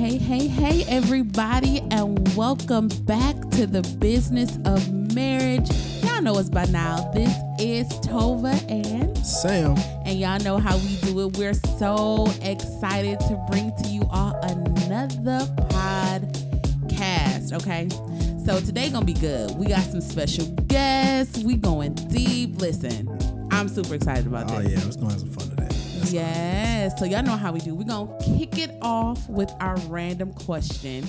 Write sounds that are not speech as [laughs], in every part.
hey, hey, hey, everybody, and welcome back to the business of marriage. Y'all know us by now. This is Tova and Sam. and y'all know how we do it. We're so excited to bring to you all another podcast. Okay, so today gonna be good. We got some special guests. We going deep. Listen, I'm super excited about Oh this. Oh yeah, let's go have some fun Yes. So y'all know how we do. We're gonna kick it off with our random question.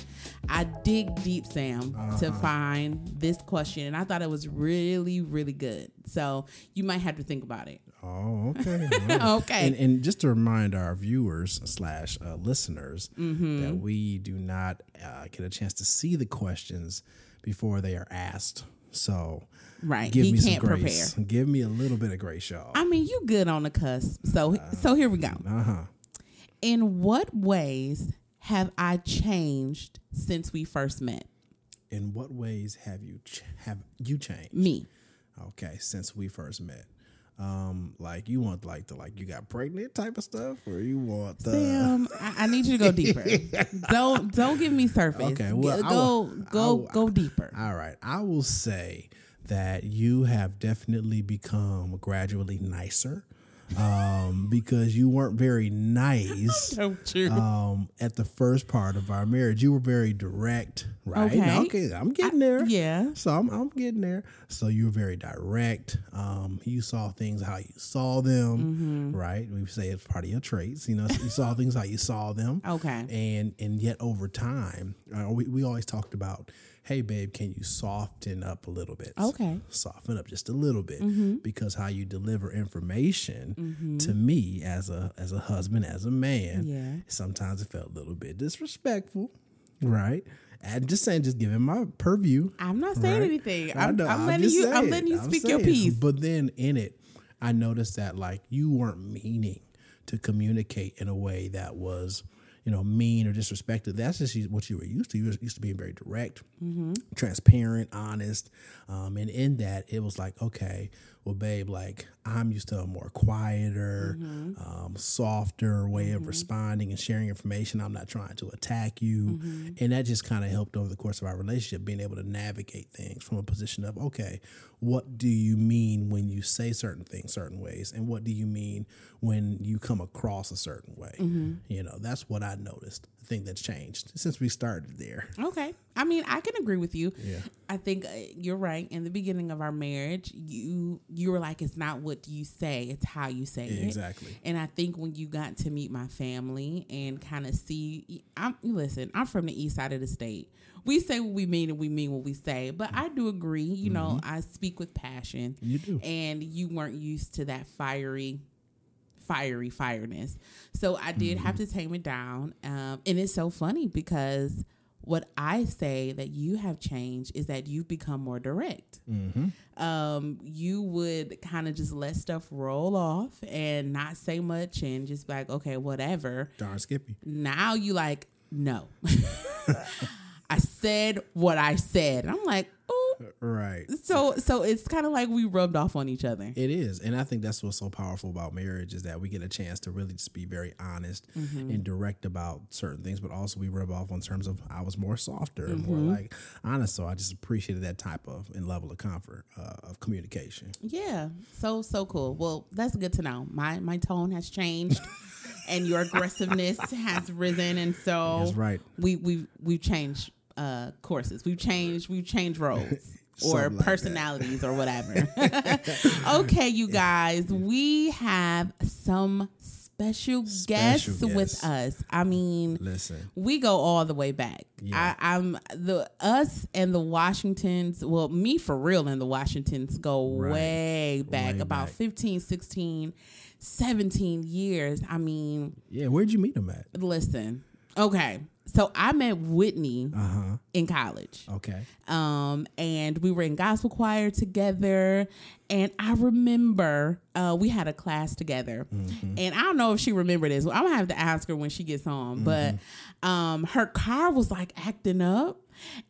I dig deep, Sam, to Uh-huh. find this question, and I thought it was really, really good. So you might have to think about it. Oh, okay. [laughs] Right. Okay. And, and just to remind our viewers slash uh, listeners Mm-hmm. that we do not uh, get a chance to see the questions before they are asked. So Right. give he me some grace. prepare. Give me a little bit of grace, y'all. I mean, you good on the cusp. So so here we go. Uh huh. In what ways have I changed since we first met? In what ways have you ch- have you changed? Me. Okay, since we first met. Um, like you want like the like you got pregnant type of stuff, or you want the Sam, I, I need you to go [laughs] deeper. don't don't give me surface. Okay, well, go will- go go, will- go deeper. All right. I will say that you have definitely become gradually nicer um, because you weren't very nice [laughs] Don't you? um, at the first part of our marriage. You were very direct, right? Okay. okay I'm getting there. yeah. So I'm, I'm getting there. So you were very direct. Um, you saw things how you saw them, right? We say it's part of your traits. You know, you saw [laughs] things how you saw them Okay. and and yet over time uh, we, we always talked about hey babe can you soften up a little bit Okay. soften up just a little bit mm-hmm. because how you deliver information mm-hmm. to me as a as a husband as a man Yeah. sometimes it felt a little bit disrespectful right I'm just saying just giving my purview I'm not saying right? anything. I'm, know, I'm letting just you. I'm letting you I'm speak your piece. But then in it, I noticed that like you weren't meaning to communicate in a way that was, you know, mean or disrespectful. That's just what you were used to. You were used to being very direct, Mm-hmm. transparent, honest, um, and in that it was like, okay, well, babe, like I'm used to a more quieter, Mm-hmm. um, softer way of responding and sharing information. I'm not trying to attack you, Mm-hmm. and that just kind of helped over the course of our relationship, being able to navigate things from a position of, okay, what do you mean when you say certain things certain ways, and what do you mean when you come across a certain way? Mm-hmm. You know, that's what I noticed. The thing that's changed since we started there. Okay. I mean, I can agree with you. Yeah. I think uh, you're right. In the beginning of our marriage, you you were like, it's not what you say, it's how you say it. Exactly. And I think when you got to meet my family and kind of see, I'm listen. I'm from the east side of the state. We say what we mean and we mean what we say. But I do agree. You know, I speak with passion. You do. And you weren't used to that fiery fiery fireness. So I did have to tame it down. Um, and it's so funny because what I say that you have changed is that you've become more direct. Um, you would kind of just let stuff roll off and not say much and just be like, okay, whatever. Darn Skippy. Now you like, no. [laughs] I said what I said. And I'm like, oh. Right. So so it's kind of like we rubbed off on each other. It is. And I think that's what's so powerful about marriage is that we get a chance to really just be very honest and direct about certain things, but also we rub off on terms of I was more softer and more like honest. So I just appreciated that type of and level of comfort uh, of communication. Yeah, so so cool. Well, that's good to know. My my tone has changed, [laughs] and your aggressiveness has risen, and so That's right. we we we've changed uh, courses. We've changed we've changed roles. [laughs] Or like personalities or whatever. [laughs] okay, you guys, we have some special, guests, Special with us. I mean, Listen. we go all the way back. Yeah. I, I'm the us and the Washingtons. Well, me for real and the Washingtons go Right. way back, Way about back. 15, 16, 17 years. I mean, Yeah, where'd you meet him at? listen. Okay. So I met Whitney Uh huh. in college. Okay. Um, and we were in gospel choir together. And I remember uh, we had a class together. And I don't know if she remembered this. I'm gonna have to ask her when she gets on. But um, her car was like acting up.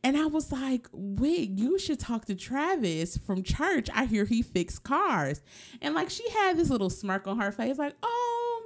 And I was like, wait, you should talk to Travis from church. I hear he fixed cars. And like she had this little smirk on her face, like, oh,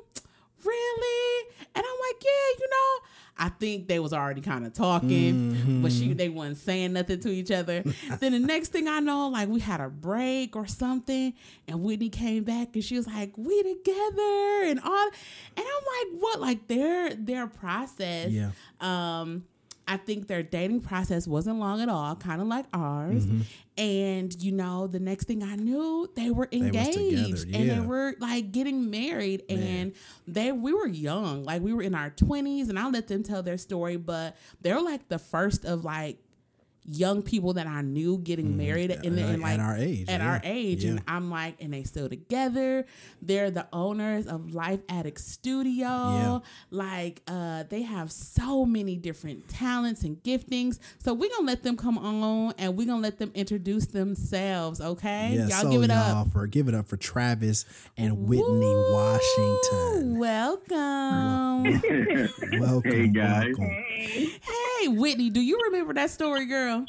really? And I'm like, yeah, you know, I think they was already kind of talking, mm-hmm. but she they wasn't saying nothing to each other. [laughs] then the next thing I know, like we had a break or something, and Whitney came back and she was like, "We together," and all, and I'm like, "What?" Like their their process. Yeah. Um, I think their dating process wasn't long at all, kind of like ours. Mm-hmm. And you know, the next thing I knew, they were engaged they yeah. and they were like getting married. Man. And they we were young, like we were in our twenties. And I'll let them tell their story, but they're like the first of like young people that I knew getting mm-hmm. married in, the, in like at our age, at yeah. our age, yeah. and I'm like, and they still together. They're the owners of Life Addicts Studio. Yeah. Like, uh, they have so many different talents and giftings. So we're gonna let them come on, and we're gonna let them introduce themselves. Okay, yeah, y'all so give it y'all up for give it up for Travis and Whitney Woo! Washington. Welcome, welcome, [laughs] hey guys. Welcome. Hey, Whitney, do you remember that story, girl?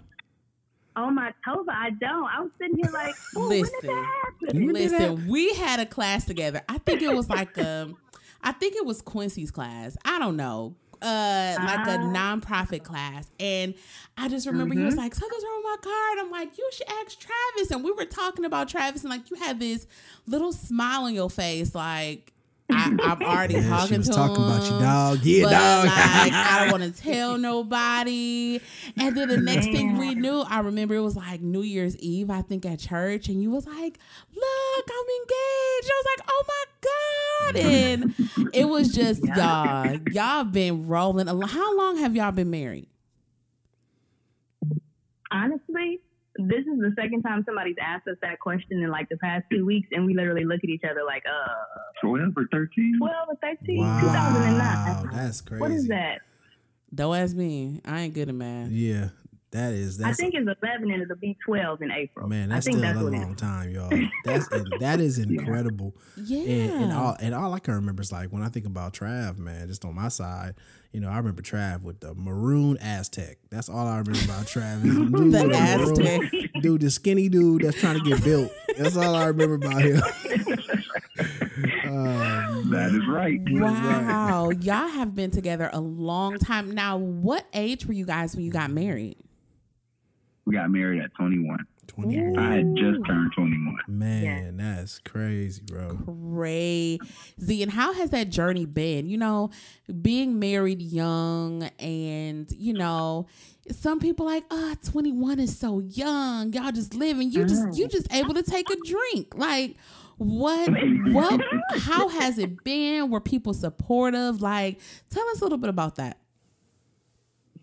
Oh my Tova, I don't. I was sitting here like, oh, listen, listen. [laughs] We had a class together. I think it was like um, I think it was Quincy's class. I don't know, uh, like a ah. nonprofit class, and I just remember mm-hmm. he was like, "Something's wrong with my car," and I'm like, "You should ask Travis." And we were talking about Travis, and like you had this little smile on your face, like I, am [laughs] already yeah, talking to talking him. about you, dog. Yeah, dog. Like, I don't [laughs] want to tell nobody. And then the next thing we mm. knew, I remember it was like New Year's Eve, I think, at church, and you was like, "Look, I'm engaged." I was like, "Oh my god!" [laughs] And it was just y'all. Y'all been rolling. How long have y'all been married? Honestly, this is the second time somebody's asked us that question in like the past two weeks, and we literally look at each other like, uh, 12 or 13? 12 or 13, wow, 2009. That's crazy. What is that? Don't ask me. I ain't good at math. Yeah. That is. That's I think it's eleven and it'll be twelve in April. Man, that's still that's a long time, y'all. [laughs] That's that is incredible. Yeah. And, and, all and all I can remember is like when I think about Trav, man, just on my side, you know, I remember Trav with the maroon Aztek. That's all I remember about Trav. [laughs] Dude the Aztek. Maroon, dude, the skinny dude that's trying to get built. That's all I remember about him. [laughs] um, that is right. Wow. Y'all have been together a long time. Now, what age were you guys when you got married? We got married at 21. 21. I had just turned 21. Man, yeah. that's crazy, bro. Crazy. And how has that journey been? You know, being married young and, you know, some people like, oh, 21 is so young. Y'all just living. You just you just able to take a drink. Like what what how has it been? Were people supportive? Like, tell us a little bit about that.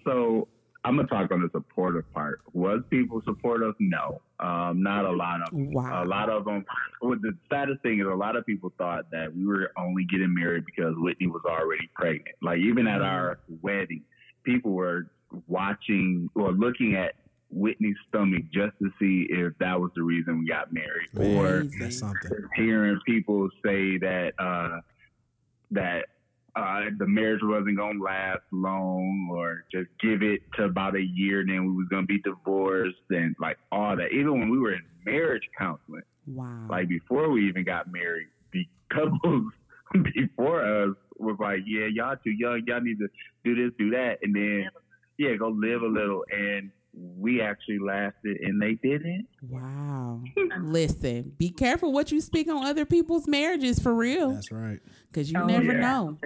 So I'm gonna talk on the supportive part. Was people supportive? No, um, not a lot of them. Wow. A lot of them. Well, the saddest thing is a lot of people thought that we were only getting married because Whitney was already pregnant. Like even at our wedding, people were watching or looking at Whitney's stomach just to see if that was the reason we got married, Crazy. or hearing people say that uh, that uh, the marriage wasn't gonna last long, or just give it to about a year, then we was gonna be divorced, and like all that. Even when we were in marriage counseling, wow, like before we even got married, the [laughs] couples before us was like, "Yeah, y'all too young, y'all need to do this, do that," and then yeah, go live a little, and we actually lasted and they didn't. Wow. [laughs] Listen, be careful what you speak on other people's marriages for real. That's right. Because you oh, never yeah. know.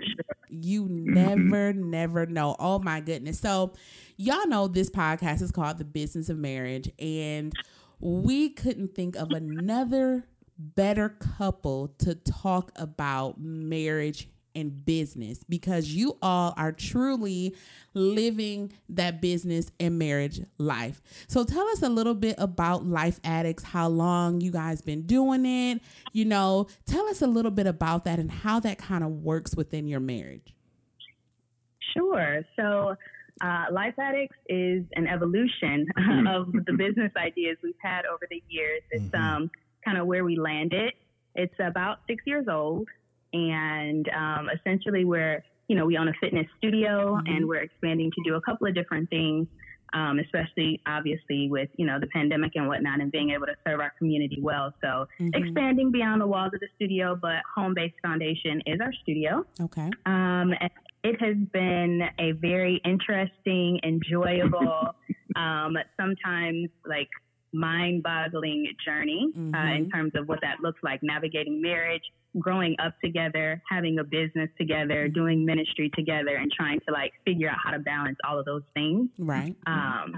You mm-hmm. never, never know. Oh my goodness. So, y'all know this podcast is called The Business of Marriage, and we couldn't think of another better couple to talk about marriage and business because you all are truly living that business and marriage life. So tell us a little bit about Life Addicts, how long you guys been doing it, you know, tell us a little bit about that and how that kind of works within your marriage. Sure. So uh, Life Addicts is an evolution [laughs] of the business ideas we've had over the years. It's mm-hmm. um, kind of where we landed. It's about six years old and um, essentially we're you know we own a fitness studio mm-hmm. and we're expanding to do a couple of different things um, especially obviously with you know the pandemic and whatnot, and being able to serve our community well. So mm-hmm. expanding beyond the walls of the studio, but home based foundation is our studio. Okay. Um, it has been a very interesting, enjoyable, [laughs] um, sometimes like mind boggling journey mm-hmm. uh, in mm-hmm. terms of what that looks like navigating marriage, growing up together, having a business together, mm-hmm. doing ministry together, and trying to like figure out how to balance all of those things. Right. Um,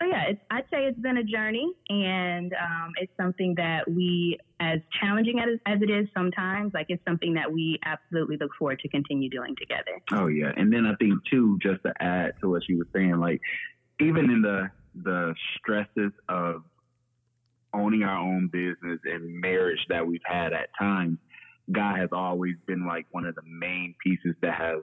so yeah, it's, I'd say it's been a journey, and um, it's something that we, as challenging as, as it is sometimes, like it's something that we absolutely look forward to continue doing together. Oh yeah, and then I think too, just to add to what she was saying, like even in the the stresses of owning our own business and marriage that we've had at times, God has always been like one of the main pieces that has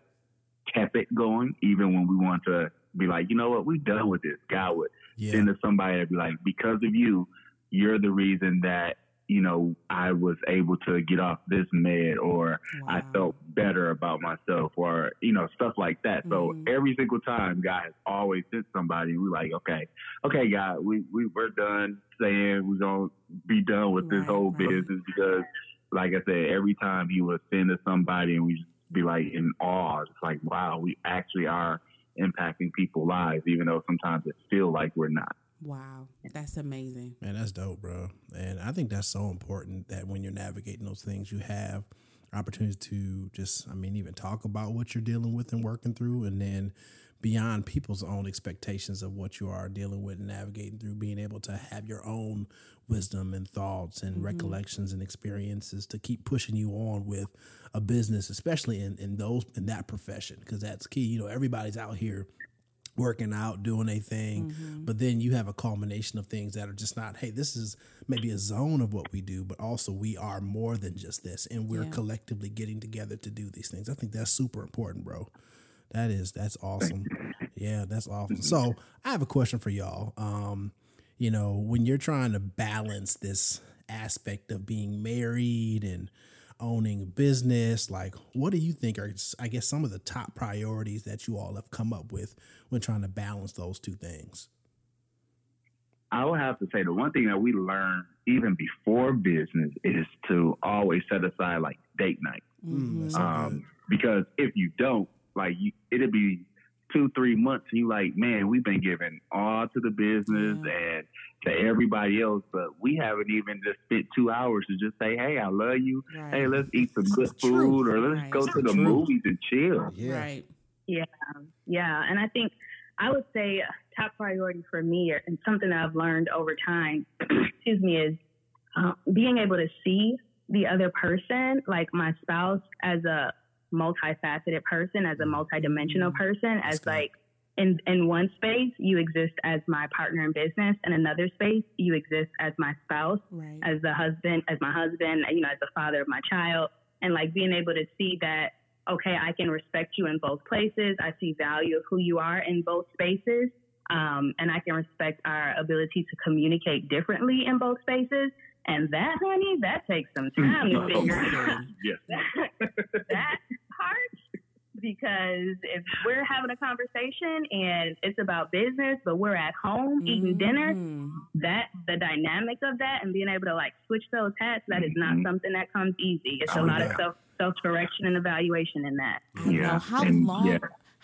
kept it going, even when we want to be like, you know what, we done with this. God would yeah. send to somebody to be like, because of you, you're the reason that you know, I was able to get off this med or wow. I felt better about myself or, you know, stuff like that. Mm-hmm. So every single time God has always sent somebody we're like, okay, okay, God, we, we, we're done saying we're going to be done with right. this whole business because like I said, every time he would send to somebody and we just be like in awe. It's like, wow, we actually are impacting people's lives, even though sometimes it feels like we're not. Wow, that's amazing. Man, that's dope, bro. And I think that's so important that when you're navigating those things, you have opportunities to just, I mean, even talk about what you're dealing with and working through, and then beyond people's own expectations of what you are dealing with and navigating through, being able to have your own wisdom and thoughts and mm-hmm. recollections and experiences to keep pushing you on with a business, especially in, in those in that profession, because that's key. You know, everybody's out here working out, doing a thing, mm-hmm. but then you have a culmination of things that are just not, hey, this is maybe a zone of what we do, but also we are more than just this, and we're yeah. collectively getting together to do these things. I think that's super important, bro. That is that's awesome. Yeah, that's awesome. So I have a question for y'all. Um, you know, when you're trying to balance this aspect of being married and owning a business like what do you think are i guess some of the top priorities that you all have come up with when trying to balance those two things i would have to say the one thing that we learned even before business is to always set aside like date night mm, um, because if you don't like you, it'll be two, three months, and you like, man, we've been giving all to the business yeah. and to everybody else, but we haven't even just spent two hours to just say, hey, I love you. Right. Hey, let's eat some good food, or let's right. go to the movies and chill. Yeah. Right. Yeah, yeah, and I think I would say top priority for me, and something that I've learned over time, [clears throat] excuse me, is uh, being able to see the other person, like my spouse, as a multifaceted person, as a multidimensional mm-hmm. person, as like in in one space you exist as my partner in business, in another space you exist as my spouse, right. as the husband, as my husband, you know, as the father of my child, and like being able to see that okay, I can respect you in both places. I see value of who you are in both spaces. Um, and I can respect our ability to communicate differently in both spaces. And that, honey, that takes some time to figure out. Yes. [laughs] that part because if we're having a conversation and it's about business, but we're at home eating dinner, mm-hmm. that the dynamic of that and being able to like switch those hats, that is not mm-hmm. something that comes easy. It's oh, a lot yeah. of self self correction and evaluation in that. I yeah. know how and, long. Yeah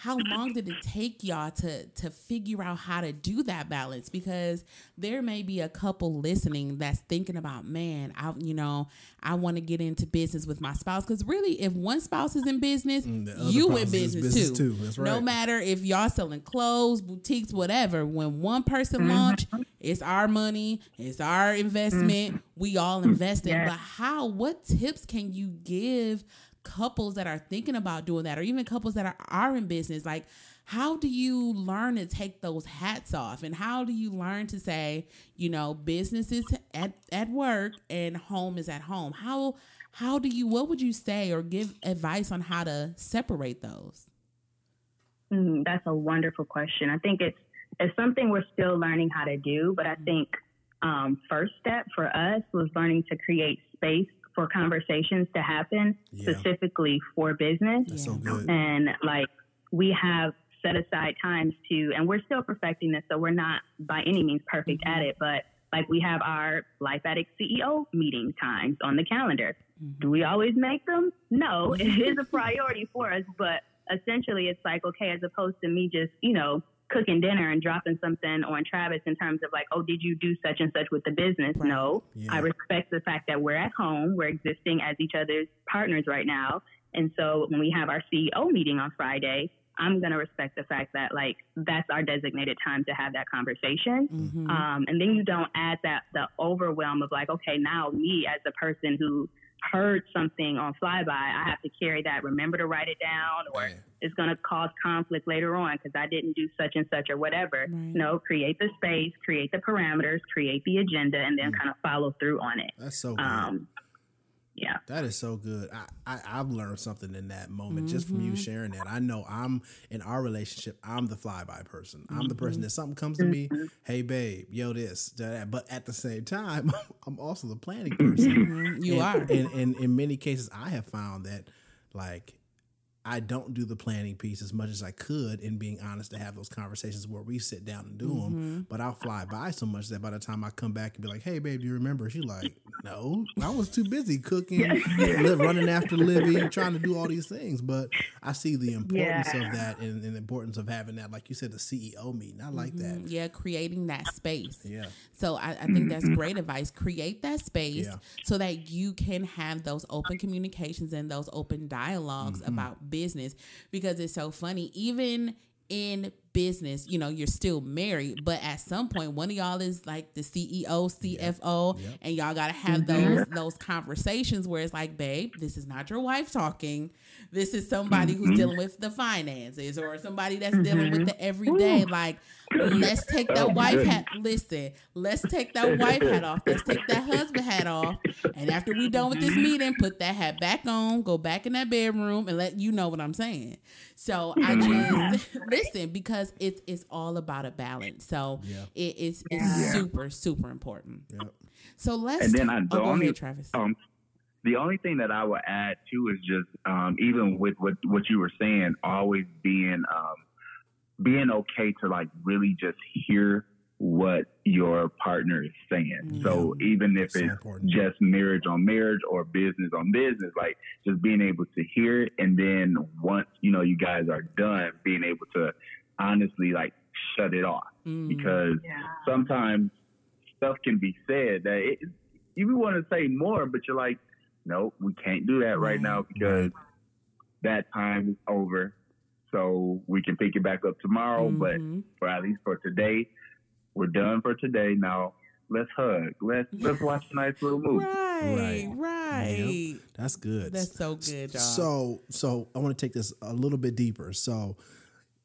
how long did it take y'all to to figure out how to do that balance because there may be a couple listening that's thinking about man i you know i want to get into business with my spouse because really if one spouse is in business mm, you in business, business too, too. Right. no matter if y'all selling clothes boutiques whatever when one person mm-hmm. launch it's our money it's our investment mm-hmm. we all invest in yes. but how what tips can you give couples that are thinking about doing that or even couples that are, are in business like how do you learn to take those hats off? And how do you learn to say you know business is at, at work and home is at home? How how do you what would you say or give advice on how to separate those? Mm, that's a wonderful question. I think it's it's something we're still learning how to do but i think um, first step for us was learning to create space for conversations to happen yeah. specifically for business. So and like we have set aside times to, and we're still perfecting this, so we're not by any means perfect mm-hmm. at it, but like we have our Life Addict CEO meeting times on the calendar. Mm-hmm. Do we always make them? No, [laughs] it is a priority for us, but essentially it's like, okay, as opposed to me just, you know, cooking dinner and dropping something on Travis in terms of like, oh, did you do such and such with the business? Right. No, yeah. I respect the fact that we're at home, we're existing as each other's partners right now. And so when we have our CEO meeting on Friday, I'm going to respect the fact that like that's our designated time to have that conversation. Mm-hmm. Um, and then you don't add that the overwhelm of like, okay, now me as a person who heard something on flyby, I have to carry that, remember to write it down, or right. it's going to cause conflict later on because I didn't do such and such or whatever. Right. No, create the space, create the parameters, create the agenda, and then mm. kind of follow through on it. That's so good. Um, yeah. That is so good. I, I have learned something in that moment mm-hmm. just from you mm-hmm. sharing that. I know I'm in our relationship. I'm the flyby person. I'm mm-hmm. the person mm-hmm. that something comes to me. Mm-hmm. Hey babe, yo this, that. But at the same time, [laughs] I'm also the planning [laughs] person. Mm-hmm. You and, are. And, and in many cases, I have found that like I don't do the planning piece as much as I could in being honest to have those conversations where we sit down and do mm-hmm. them. But I'll fly by so much that by the time I come back and be like, hey, babe, do you remember? She's like, no, I was too busy cooking, [laughs] running after Livy, trying to do all these things. But I see the importance yeah. of that and, and, the importance of having that, like you said, the CEO meeting. I like mm-hmm. that. Yeah, creating that space. Yeah. So I, I think that's great advice. Create that space yeah. so that you can have those open communications and those open dialogs mm-hmm. about business because it's so funny. Even in business, you know, you're still married, but at some point, one of y'all is like the CEO, CFO, yep. Yep. and y'all got to have mm-hmm. those those conversations where it's like, babe, this is not your wife talking. This is somebody mm-hmm. who's dealing with the finances or somebody that's mm-hmm. dealing with mm-hmm. the everyday. Ooh. Like, let's take that wife hat. Listen, let's take that wife hat off. Let's take that husband hat off. And after we're done with this meeting, put that hat back on, go back in that bedroom, and let you know what I'm saying. So I mm-hmm. just [laughs] listen because it's it's all about a balance. So yeah. it is it's yeah. super super important. Yeah. So let's. And then I, the oh, only Travis. Um, the only thing that I would add too is just um, even with what what you were saying, always being um, being okay to like really just hear what your partner is saying. Mm-hmm. So even if it's just marriage on marriage or business on business, like just being able to hear it and then once, you know, you guys are done, being able to honestly like shut it off. Mm. Because yeah. sometimes stuff can be said that it, you want to say more, but you're like, nope, we can't do that right now because that time is over. So we can pick it back up tomorrow, mm-hmm. but for at least for today, we're done for today. Now let's hug. Let's let's watch a nice little movie. Right, right. right. Yep. That's good. That's so good, y'all. So so I want to take this a little bit deeper. So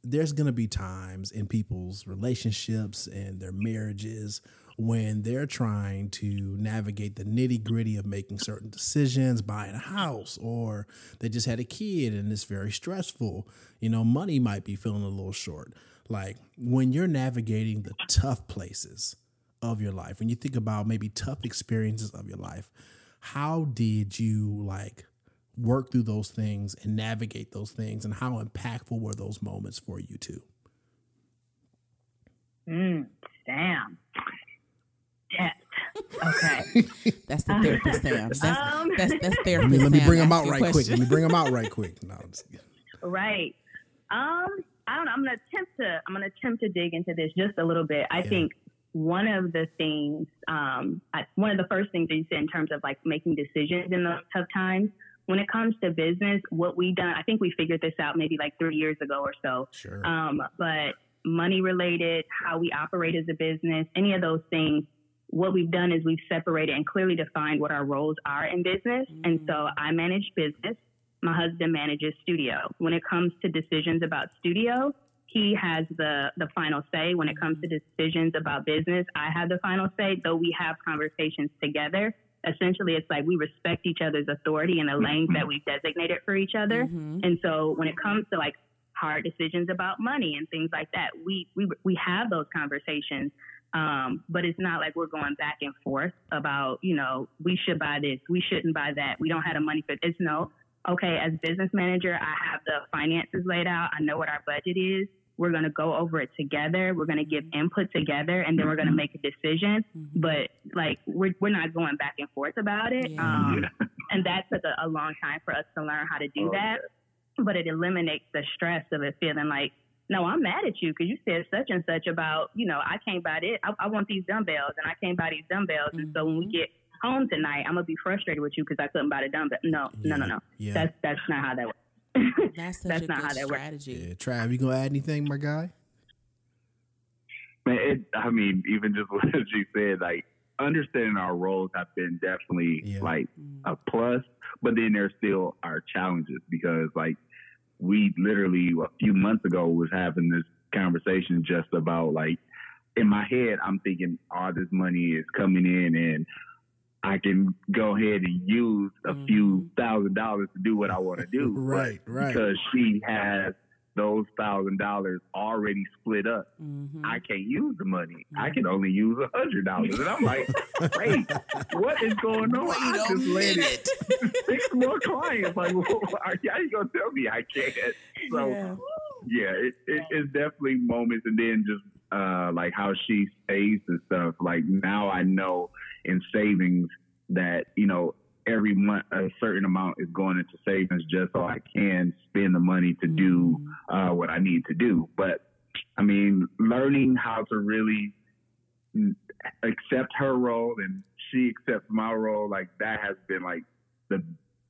there's gonna be times in people's relationships and their marriages when they're trying to navigate the nitty gritty of making certain decisions, buying a house, or they just had a kid and it's very stressful. You know, money might be feeling a little short. Like when you're navigating the tough places of your life, when you think about maybe tough experiences of your life, how did you like work through those things and navigate those things, and how impactful were those moments for you too? Mm, damn. Okay. that's the therapist Sam. [laughs] That's, um, that's, that's [laughs] therapist Let me, let me bring them out right quick. Let me bring them out right quick. No, just, right. Um, I don't know. I'm gonna attempt to. I'm gonna attempt to dig into this just a little bit. I yeah. think one of the things, um, I, one of the first things that you said in terms of like making decisions in those tough times. When it comes to business, what we done, I think we figured this out maybe like three years ago or so. Sure. Um, but money related, how we operate as a business, any of those things, what we've done is we've separated and clearly defined what our roles are in business. Mm-hmm. And so I manage business. My husband manages studio. When it comes to decisions about studio, he has the, the final say. When it comes to decisions about business, I have the final say, though we have conversations together. Essentially, it's like we respect each other's authority and the lanes that we've designated for each other. Mm-hmm. And so when it comes to like hard decisions about money and things like that, we, we, we have those conversations. Um, but it's not like we're going back and forth about, you know, we should buy this, we shouldn't buy that, we don't have the money for this. No, okay, as business manager, I have the finances laid out. I know what our budget is. we're going to go over it together. We're going to give input together, and then we're going to make a decision. Mm-hmm. But like we're we're not going back and forth about it. Yeah. Um, [laughs] and that took a, a, long time for us to learn how to do oh, that. Yeah. But it eliminates the stress of it feeling like no, I'm mad at you because you said such and such about, you know, I can't buy it. I, I, want these dumbbells and I can't buy these dumbbells. Mm-hmm. And so when we mm-hmm. get home tonight, I'm gonna be frustrated with you because I couldn't buy the dumbbell. No, yeah. no, no, no. Yeah. That's that's not how that works. That's, [laughs] that's not how that strategy. works. Yeah, Trav, you gonna add anything, my guy? Man, it, I mean, even just [laughs] what you said, like understanding our roles have been definitely yeah. like mm. a plus, but then there's still our challenges because like we literally a few months ago was having this conversation just about like in my head I'm thinking all this money is coming in and I can go ahead and use a mm-hmm. few thousand dollars to do what I want to do. [laughs] right, right. Because she has those thousand dollars already split up. Mm-hmm. I can't use the money. Mm-hmm. I can only use a hundred dollars. And I'm like, wait, what is going on? Wait I just landed [laughs] six more clients. Like, [laughs] well, how you gonna tell me I can't? So yeah, yeah it, it, it's definitely moments and then just uh, like how she saves and stuff. Like now I know in savings that, you know, every month a certain amount is going into savings just so I can spend the money to do mm-hmm. uh, what I need to do. But I mean, learning how to really accept her role and she accepts my role, like that has been like the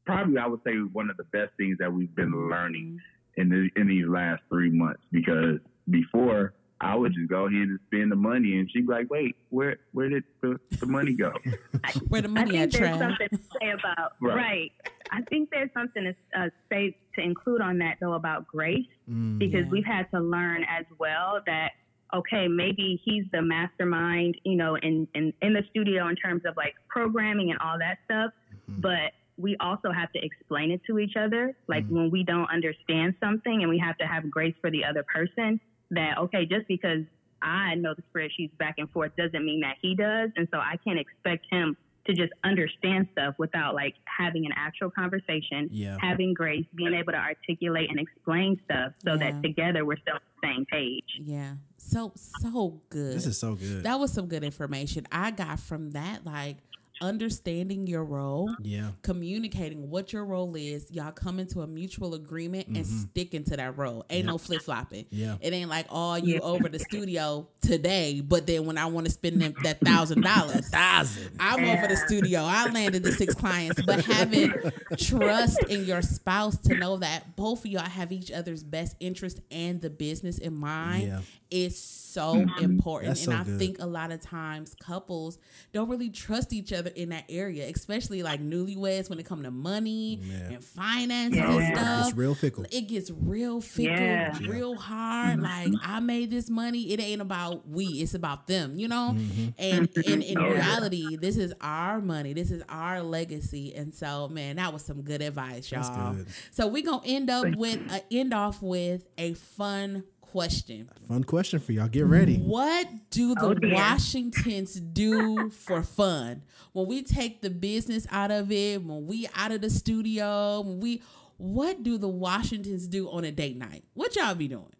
probably I would say one of the best things that we've been learning mm-hmm. in the, in these last three months because before I would just go ahead and spend the money, and she'd be like, "Wait, where where did the, the money go? [laughs] where the money at?" I think there's something to say about right. right. I think there's something to uh, say to include on that though about grace, mm, because yeah. we've had to learn as well that okay, maybe he's the mastermind, you know, in in in the studio in terms of like programming and all that stuff, mm-hmm. but we also have to explain it to each other. Like mm-hmm. when we don't understand something and we have to have grace for the other person that okay, just because I know the spreadsheets back and forth doesn't mean that he does, and so I can't expect him to just understand stuff without like having an actual conversation, yeah. having grace, being able to articulate and explain stuff so yeah. that together we're still on the same page. Yeah. So so good. This is so good. That was some good information I got from that like understanding your role, yeah, communicating what your role is, y'all come into a mutual agreement and mm-hmm. sticking to that role. Ain't no flip flopping. Yeah, it ain't like all oh, you yeah. over the studio today, but then when I want to spend them, that thousand dollars, thousand, I'm over the studio. I landed the six clients, but having trust in your spouse to know that both of y'all have each other's best interest and the business in mind, yeah is so mm-hmm. important. That's and so I good. think a lot of times couples don't really trust each other in that area, especially like newlyweds when it comes to money yeah. and finances yeah. and stuff. It's real fickle. It gets real fickle, yeah. real hard. Mm-hmm. Like I made this money. It ain't about we, it's about them, you know? Mm-hmm. And in, in [laughs] oh, reality, this is our money. This is our legacy. And so man, that was some good advice, y'all. Good. So we're gonna end up with uh, end off with a fun question. Fun question for y'all. Get ready. What do the oh, Washingtons do for fun? When we take the business out of it, when we out of the studio, when we what do the Washingtons do on a date night? What y'all be doing?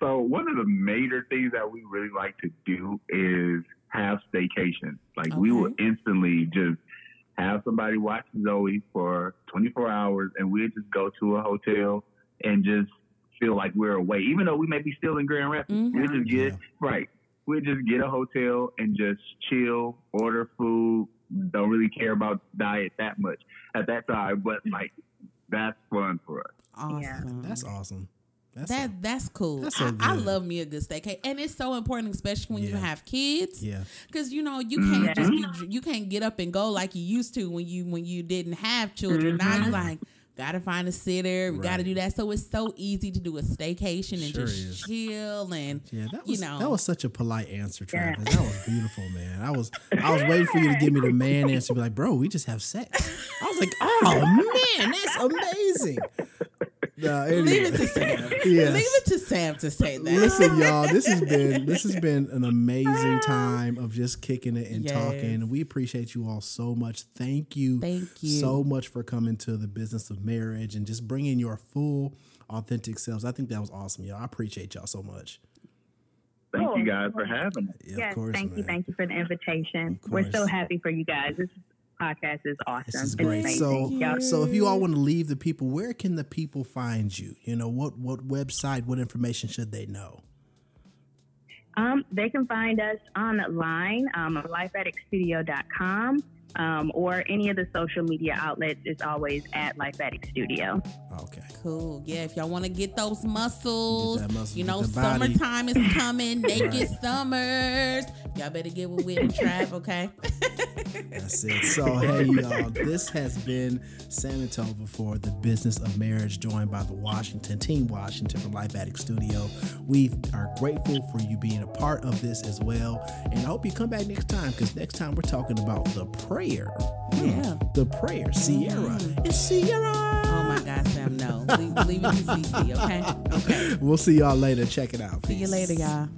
So one of the major things that we really like to do is have staycation. Like okay. we will instantly just have somebody watch Zoe for 24 hours and we'll just go to a hotel and just feel like we're away, even though we may be still in Grand Rapids. Mm-hmm. We just get yeah. right. We just get a hotel and just chill, order food. Don't really care about diet that much at that time, but like that's fun for us. Awesome. Yeah. That's awesome. That's that a, that's cool. That's so I, I, love me a good steak, and it's so important, especially when yeah. you have kids. Yeah, because you know you can't mm-hmm. just be you can't get up and go like you used to when you when you didn't have children. Mm-hmm. Now you like gotta find a sitter. We right. gotta do that. So it's so easy to do a staycation and sure just is. chill and yeah, that was, you know that was such a polite answer, Travis. Yeah. That was beautiful, man. I was I was waiting for you to give me the man answer, be like, bro, we just have sex. I was like, oh man, that's amazing. Uh, anyway. Leave it to Sam. [laughs] yes. Leave it to Sam to say that. Listen, y'all, this has [laughs] been this has been an amazing time of just kicking it and yes. talking. We appreciate you all so much. Thank you. Thank you so much for coming to the business of marriage and just bringing your full authentic selves. I think that was awesome, y'all. I appreciate y'all so much. Thank you guys for having us. Yeah, yes, course, thank man. you, thank you for the invitation. We're so happy for you guys. This podcast is awesome. This is great. So, so if you all want to leave the people, where can the people find you? You know, what what website, what information should they know? Um, they can find us online, um, lifeaddictsstudio.com um, or any of the social media outlets is always at Life Addicts Studio. Okay. Cool. Yeah, if y'all want to get those muscles, get muscle, you know, summertime is [laughs] coming, naked summers. Y'all better get with Whitney Trav, okay? That's it. So, hey, y'all, this has been Sam and Tova for the business of marriage, joined by the Washington, Team Washington from Life Addicts Studio. We are grateful for you being a part of this as well. And I hope you come back next time because next time we're talking about the prayer. Yeah. The prayer. Sierra. Mm-hmm. It's Sierra. Oh my God, Sam, no. Leave, leave it to CC, okay? [laughs] Okay. We'll see y'all later. Check it out. See you later, y'all.